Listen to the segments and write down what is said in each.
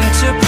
something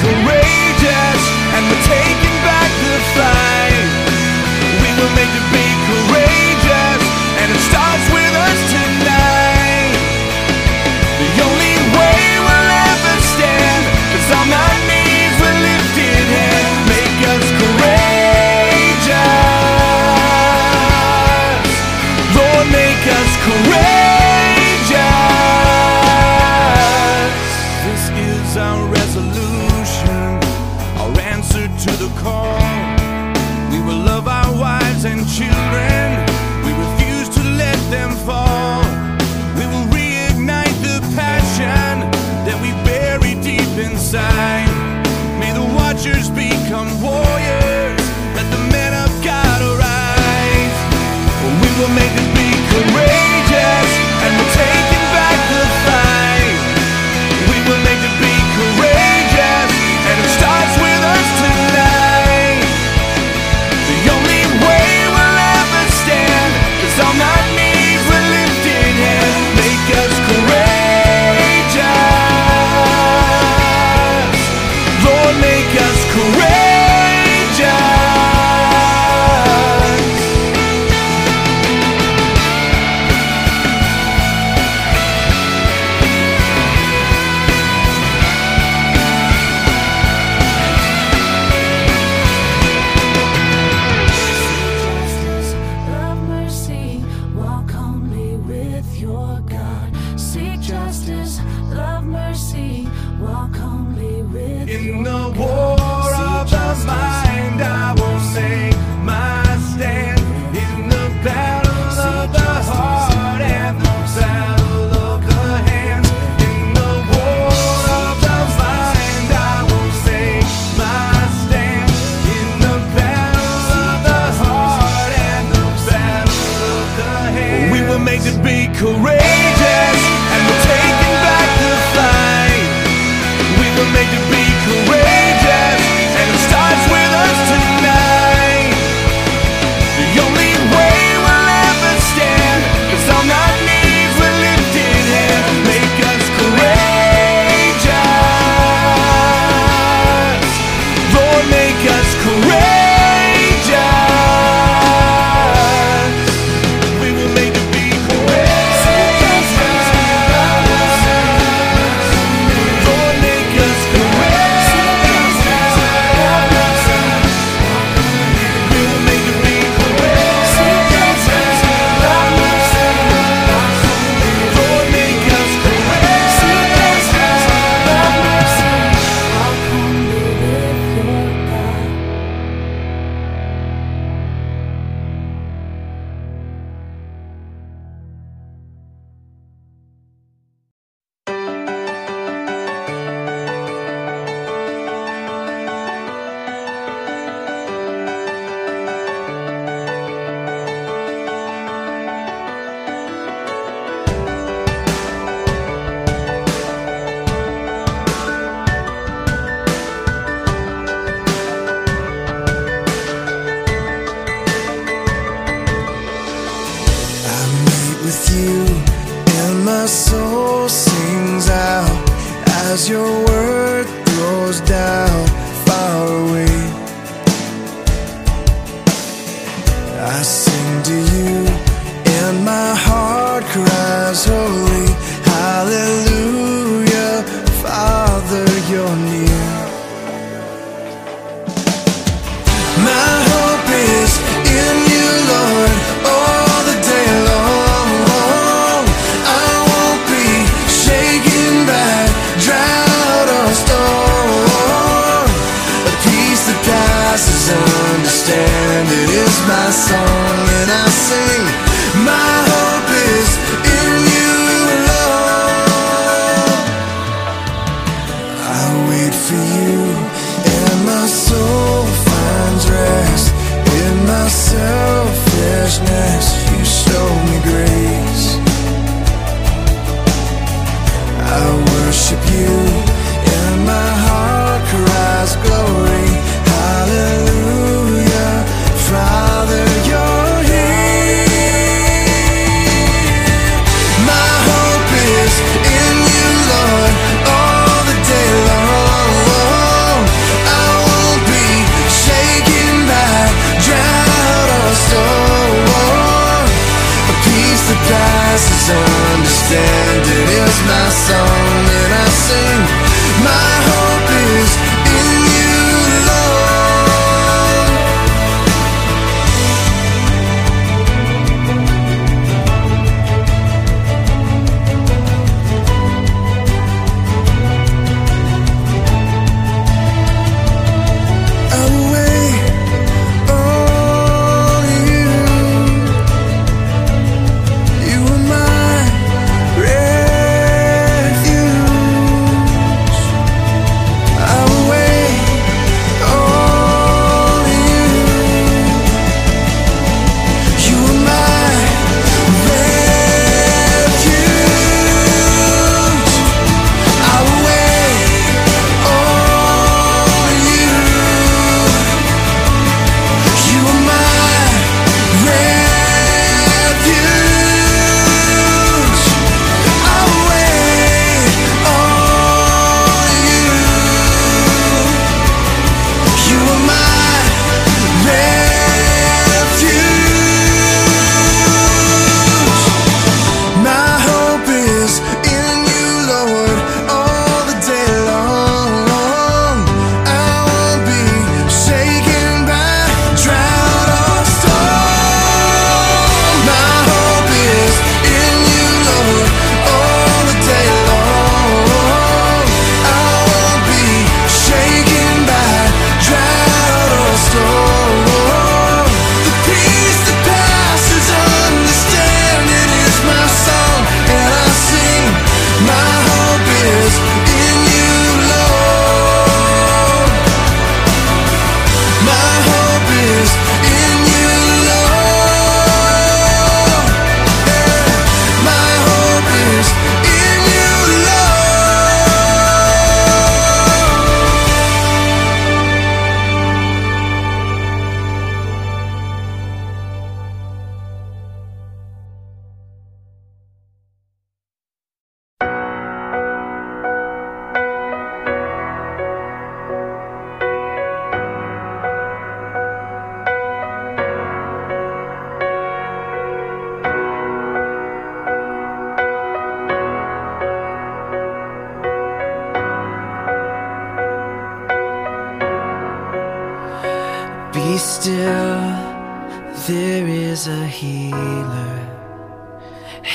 courageous, and we're taking back the fight. Throws down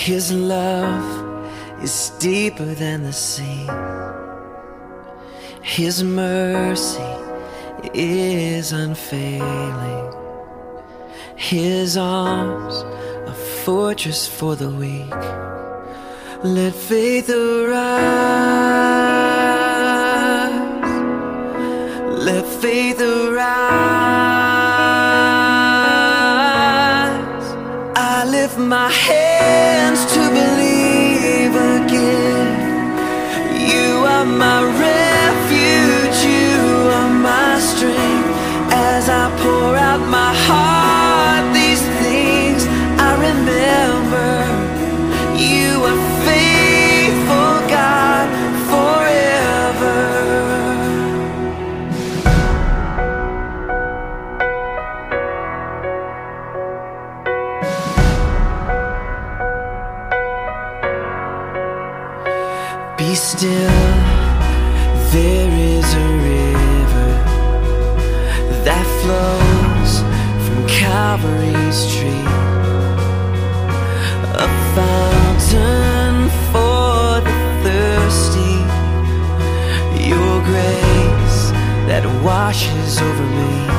His love is deeper than the sea. His mercy is unfailing. His arms, a fortress for the weak. Let faith arise. Let faith arise. I lift my head. washes over me.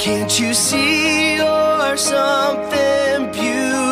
Can't you see you're something beautiful?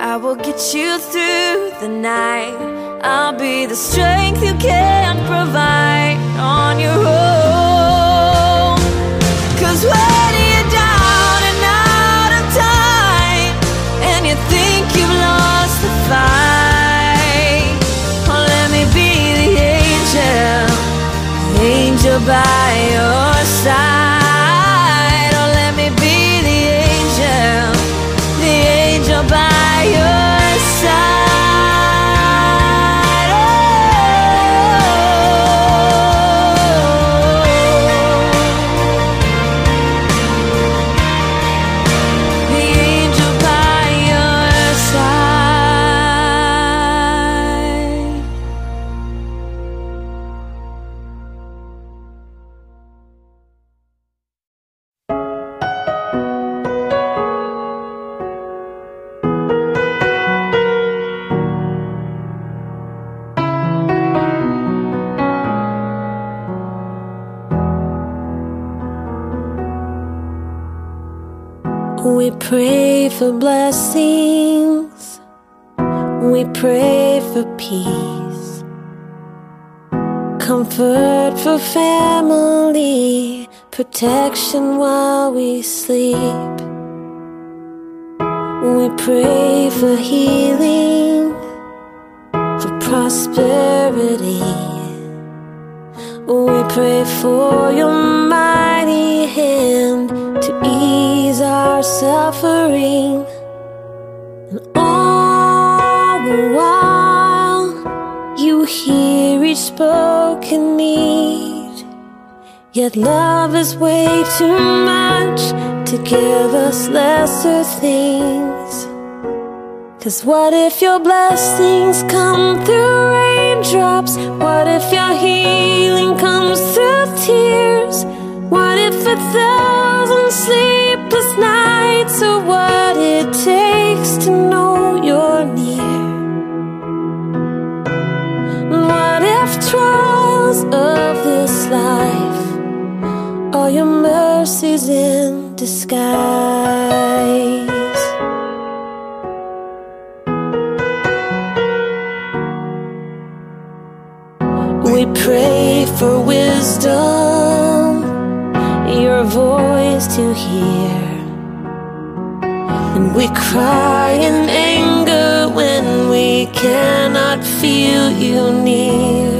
I will get you through the night. I'll be the strength you can't provide on your own. We sleep. We pray for healing. For prosperity. We pray for your mighty hand to ease our suffering. And all the while, you hear each spoken need. Yet love is way too much to give us lesser things. Cause what if your blessings come through raindrops? What if your healing comes through tears? What if a thousand sleepless nights are what it takes to know are your mercies in disguise? We pray for wisdom, your voice to hear. And we cry in anger when we cannot feel you near.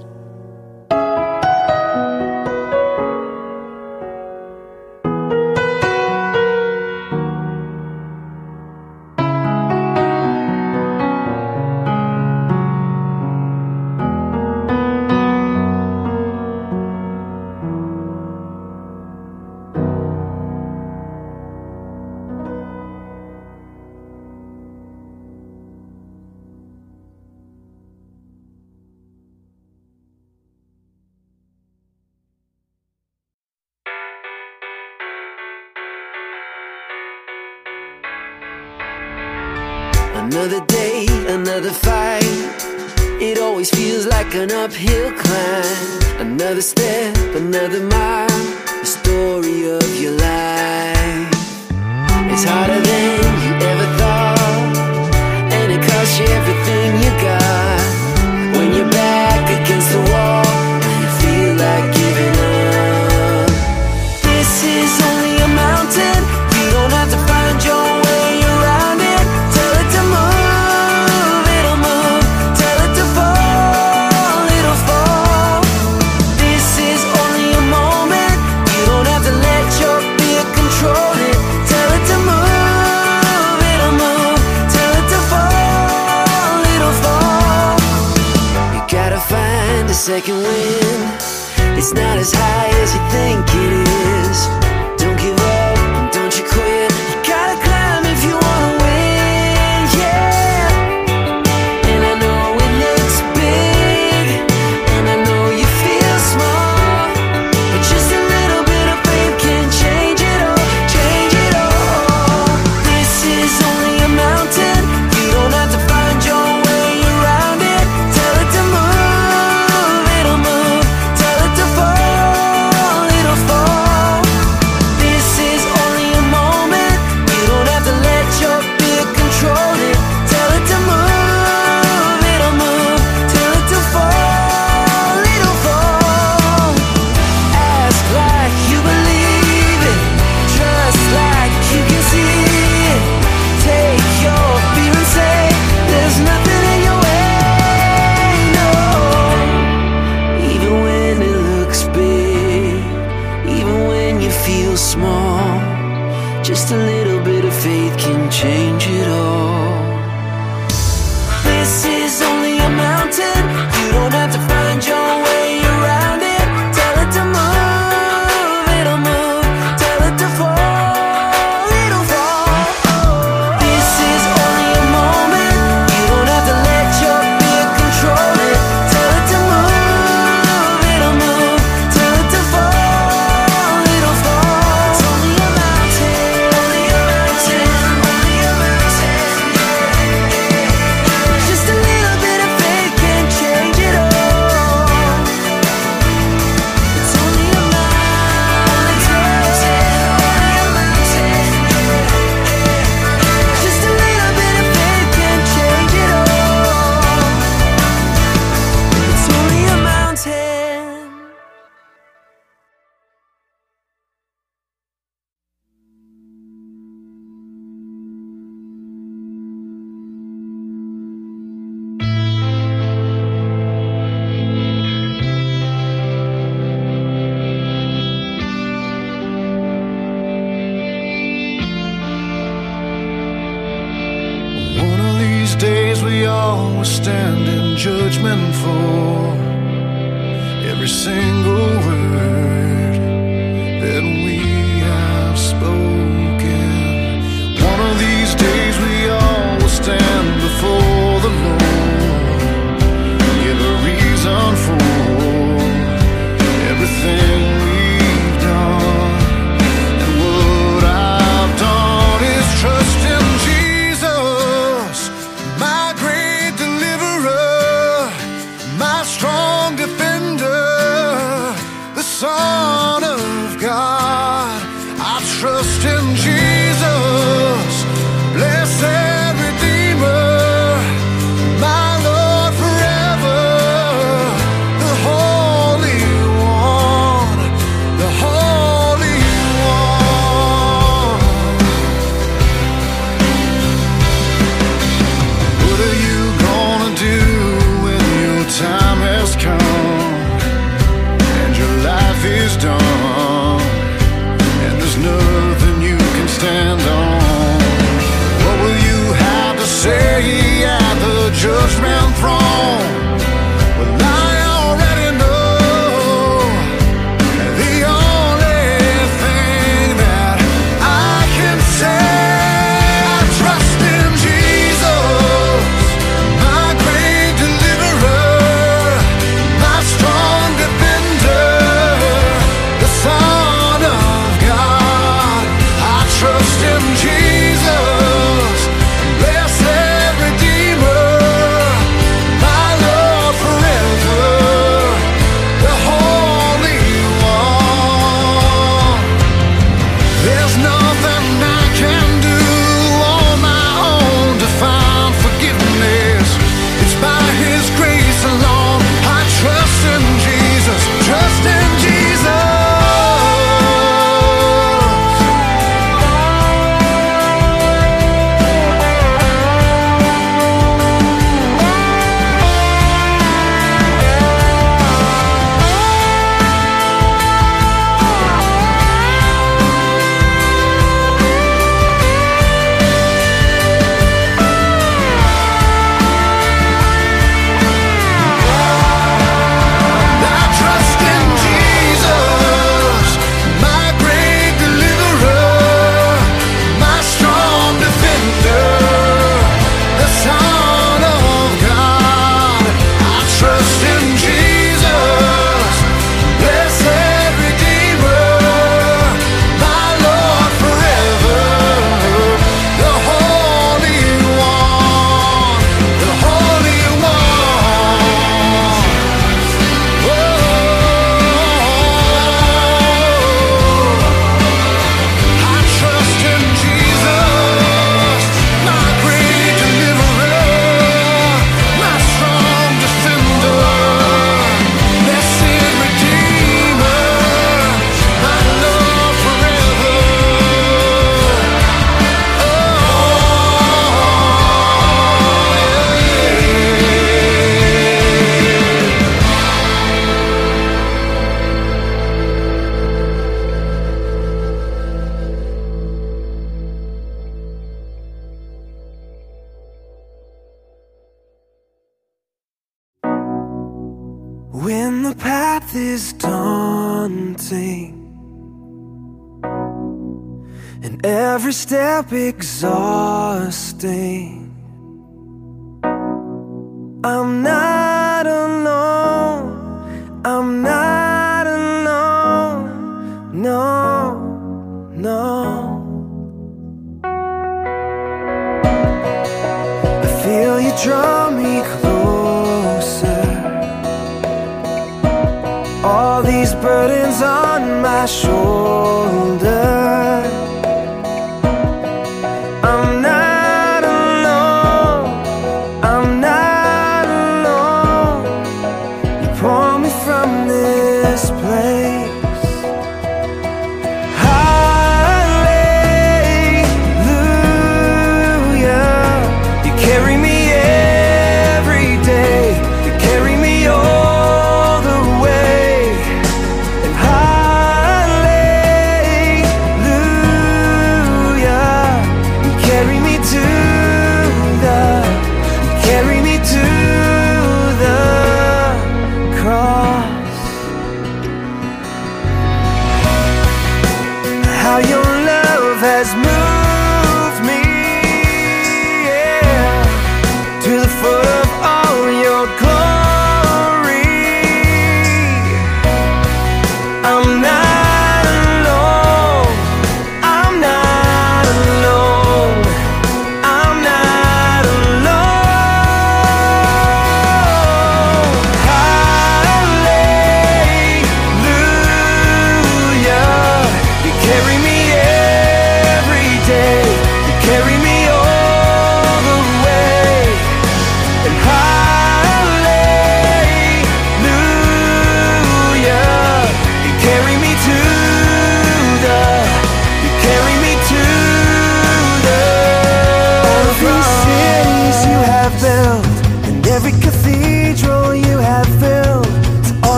uphill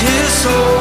his soul.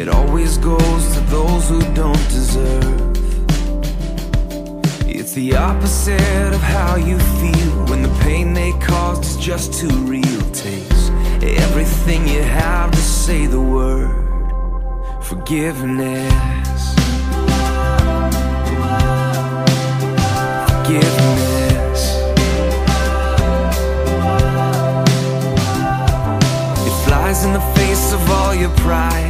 It always goes to those who don't deserve. It's the opposite of how you feel When the pain they caused is just too real. Takes everything you have to say the word. Forgiveness. Forgiveness. In the face of all your pride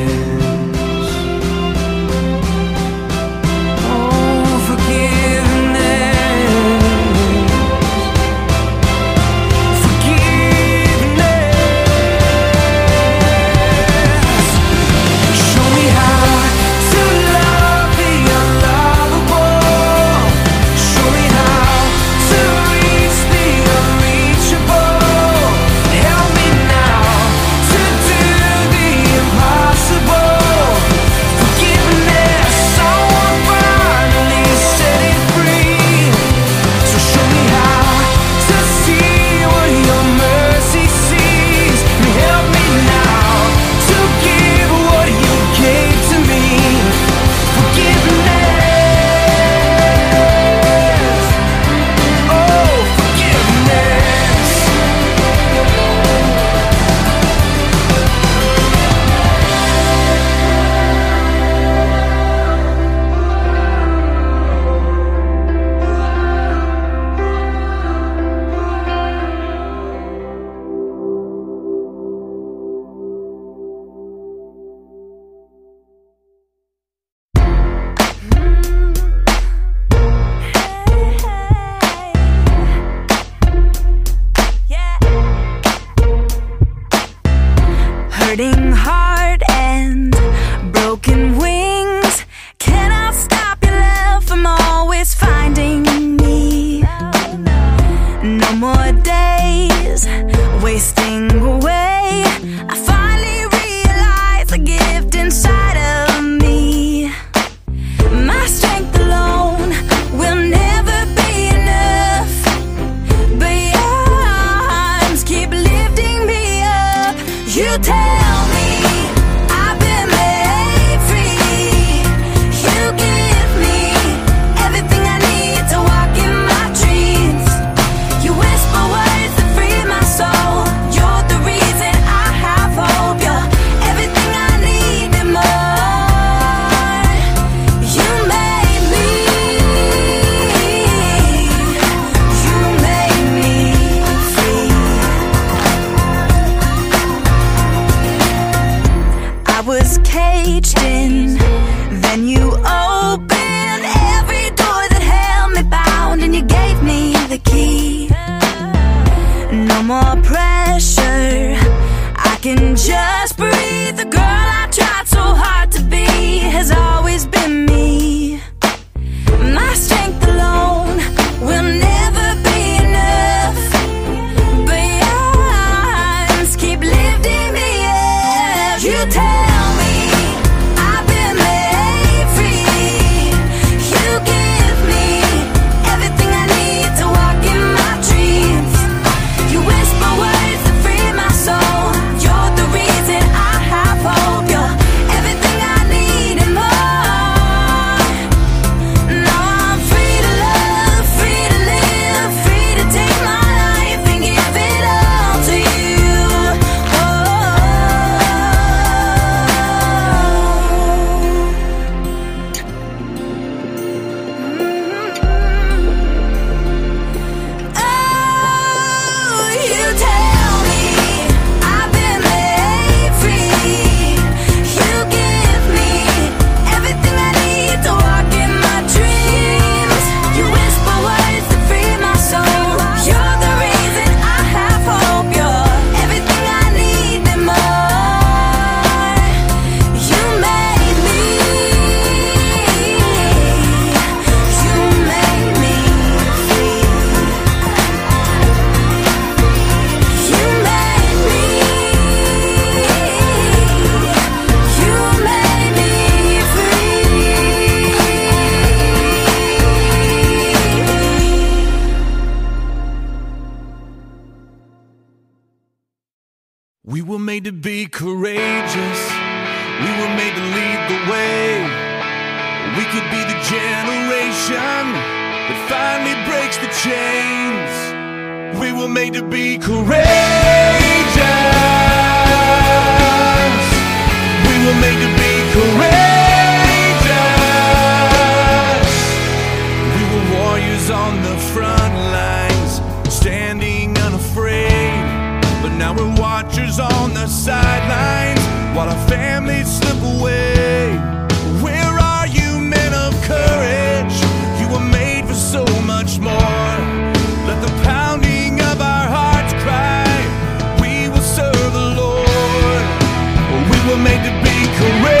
To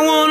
I want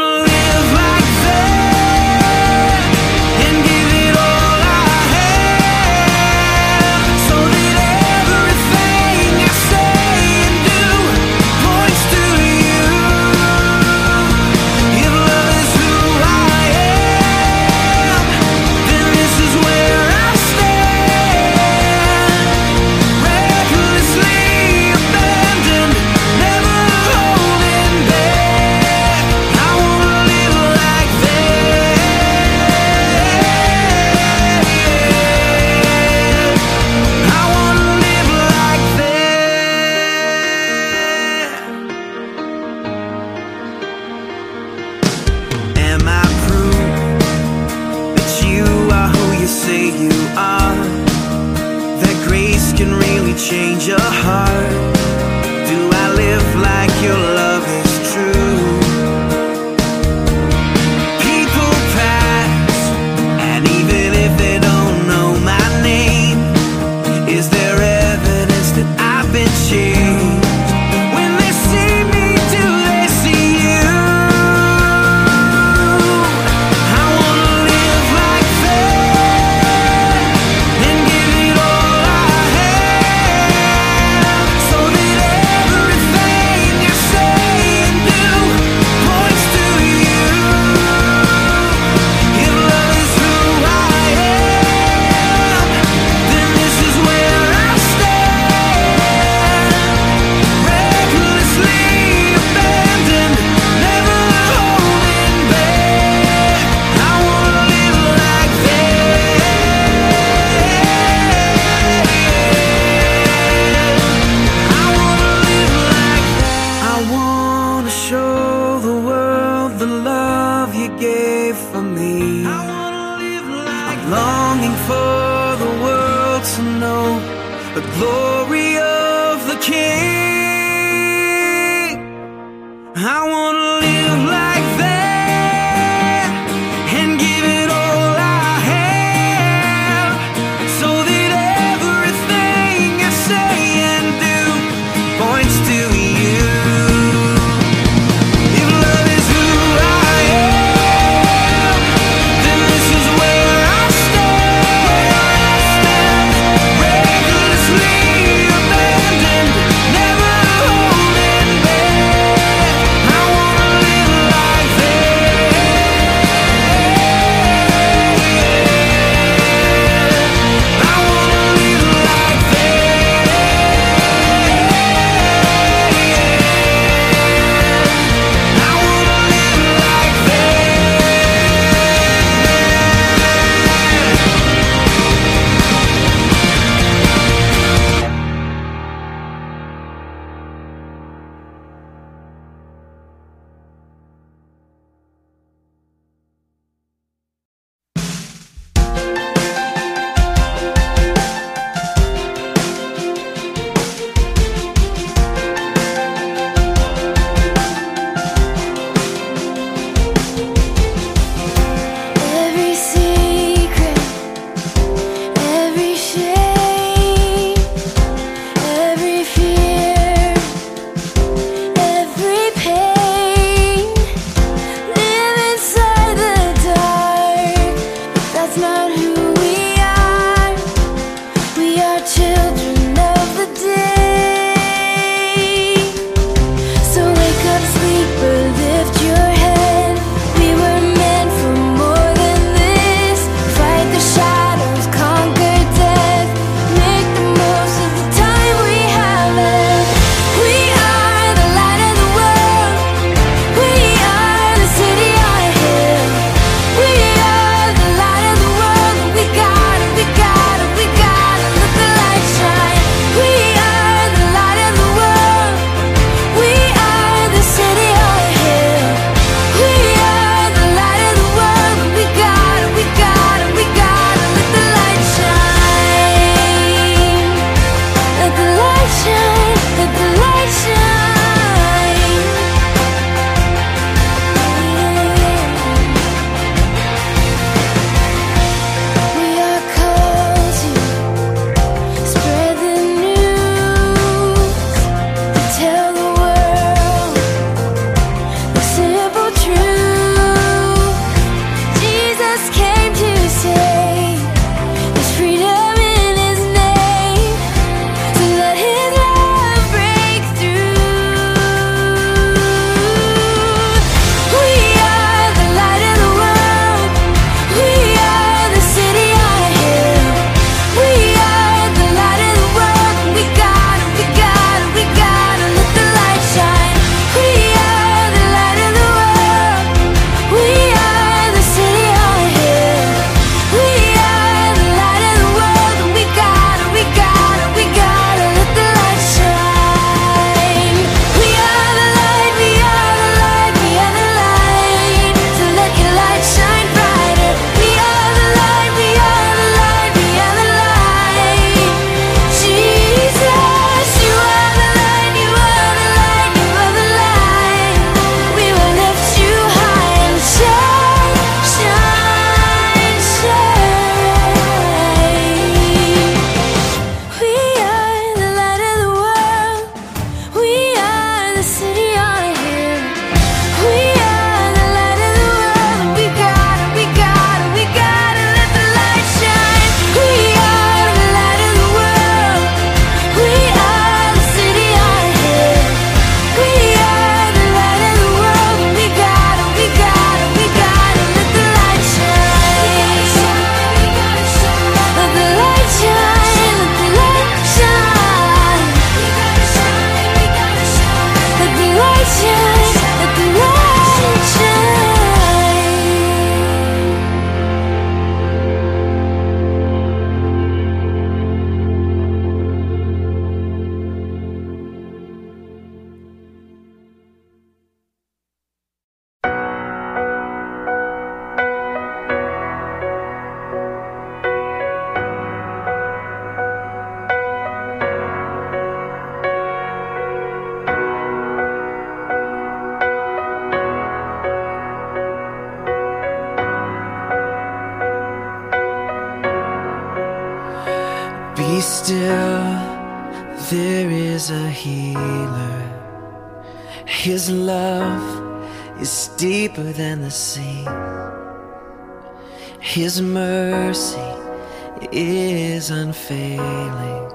unfailing.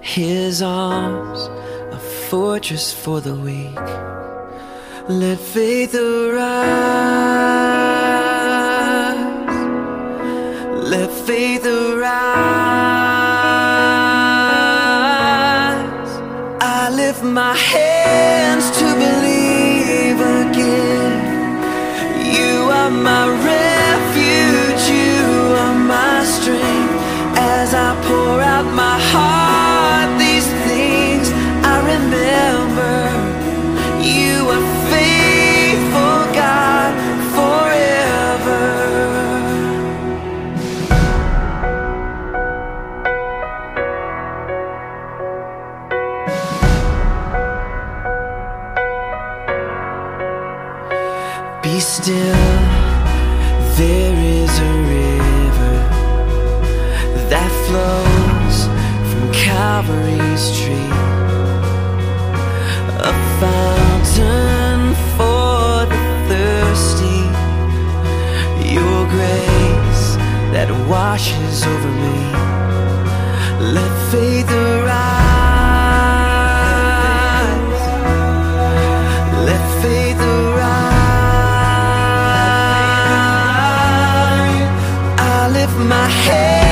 His arms, a fortress for the weak. Let faith arise. Let faith arise. I lift my hands to believe again. You are my. still there is a river that flows from Calvary's tree, a fountain for the thirsty. Your grace that washes over me. Let faith arise. my head.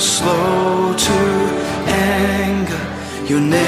Slow to anger. Your name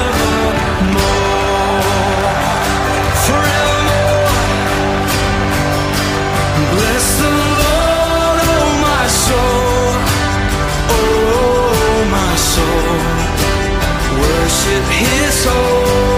his soul.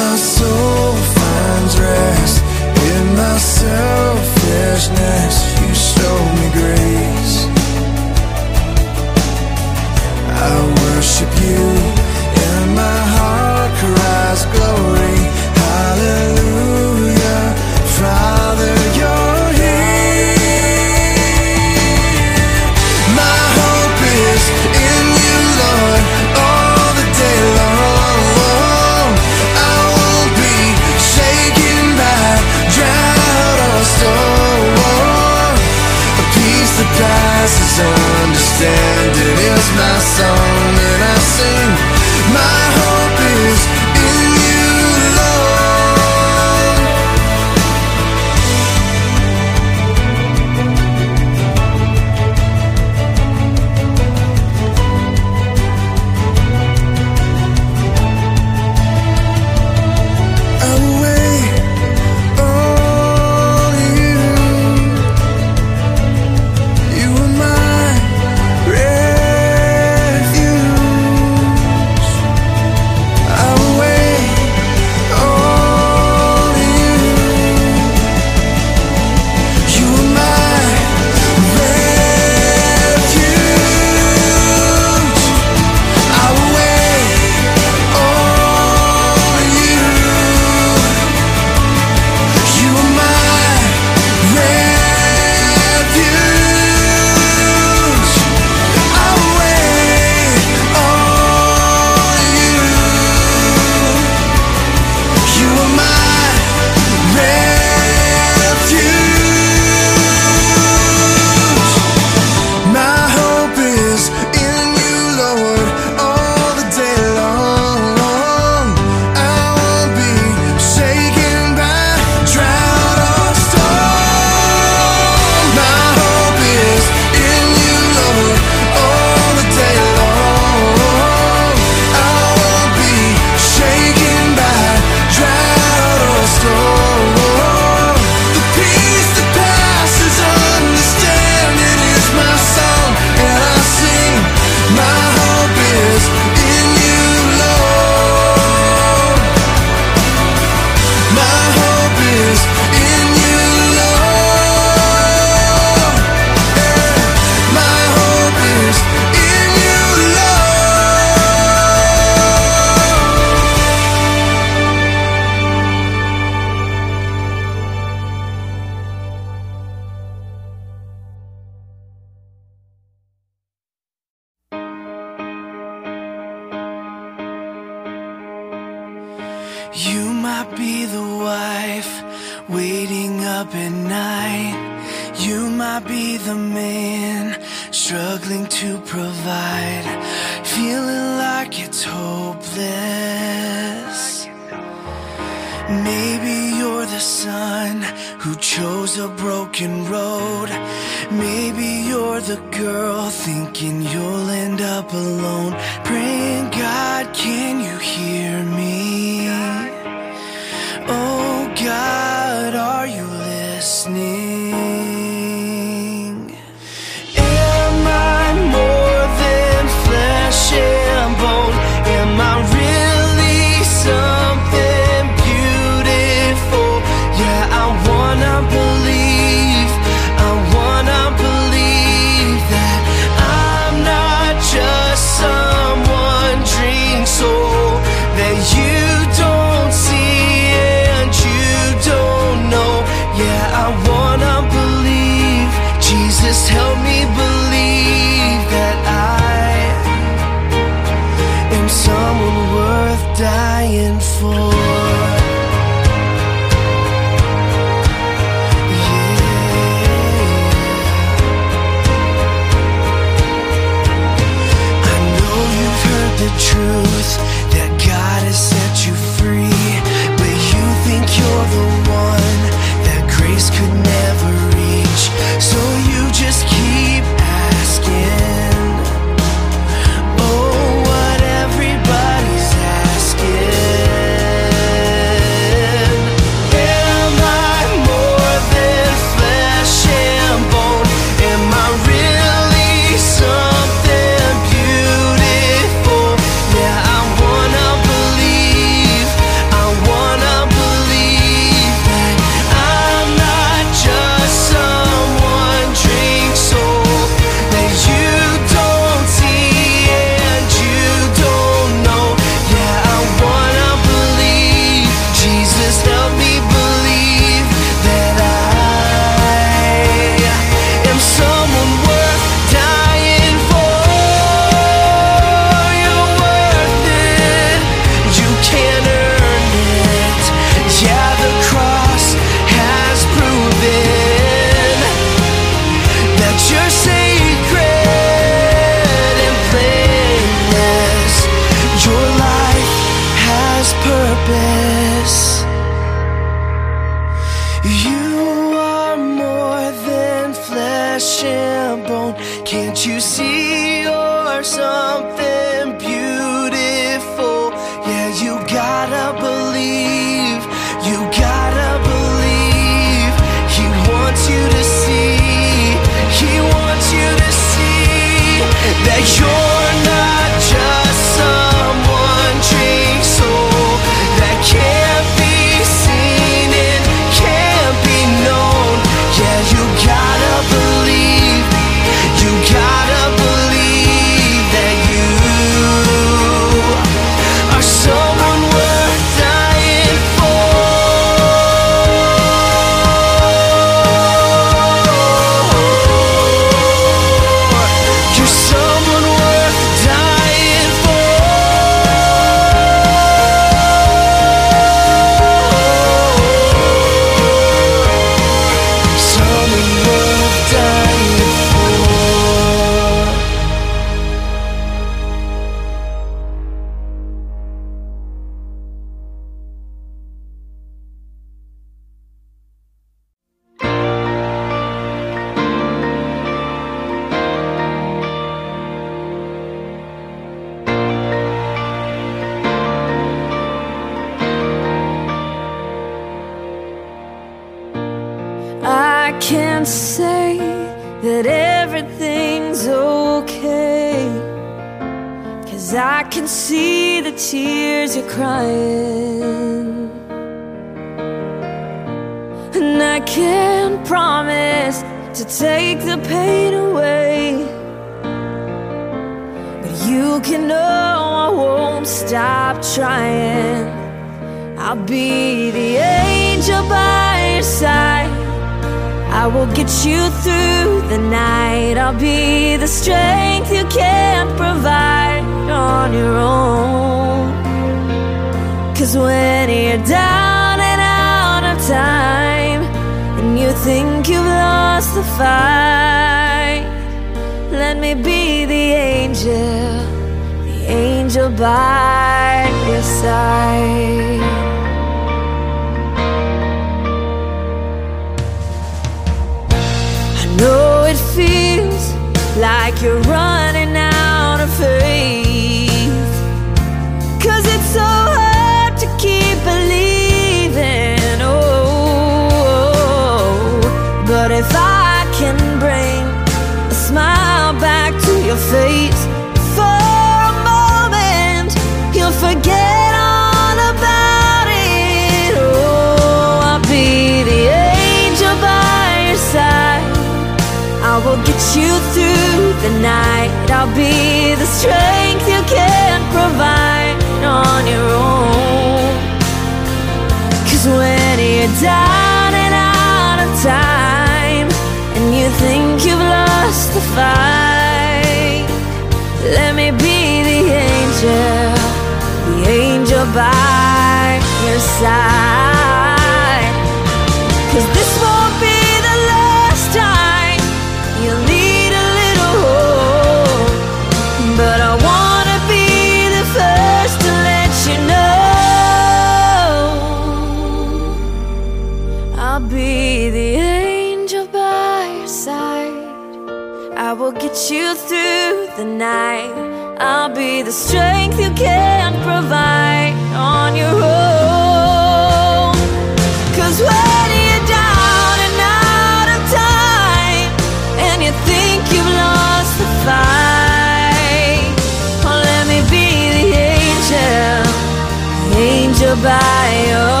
By your oh.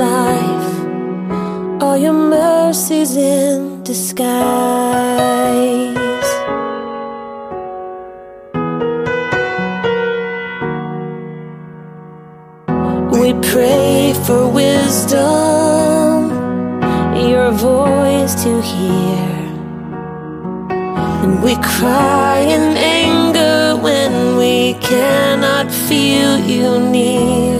life are your mercies in disguise? We pray for wisdom, your voice to hear. And we cry in anger when we cannot feel you near.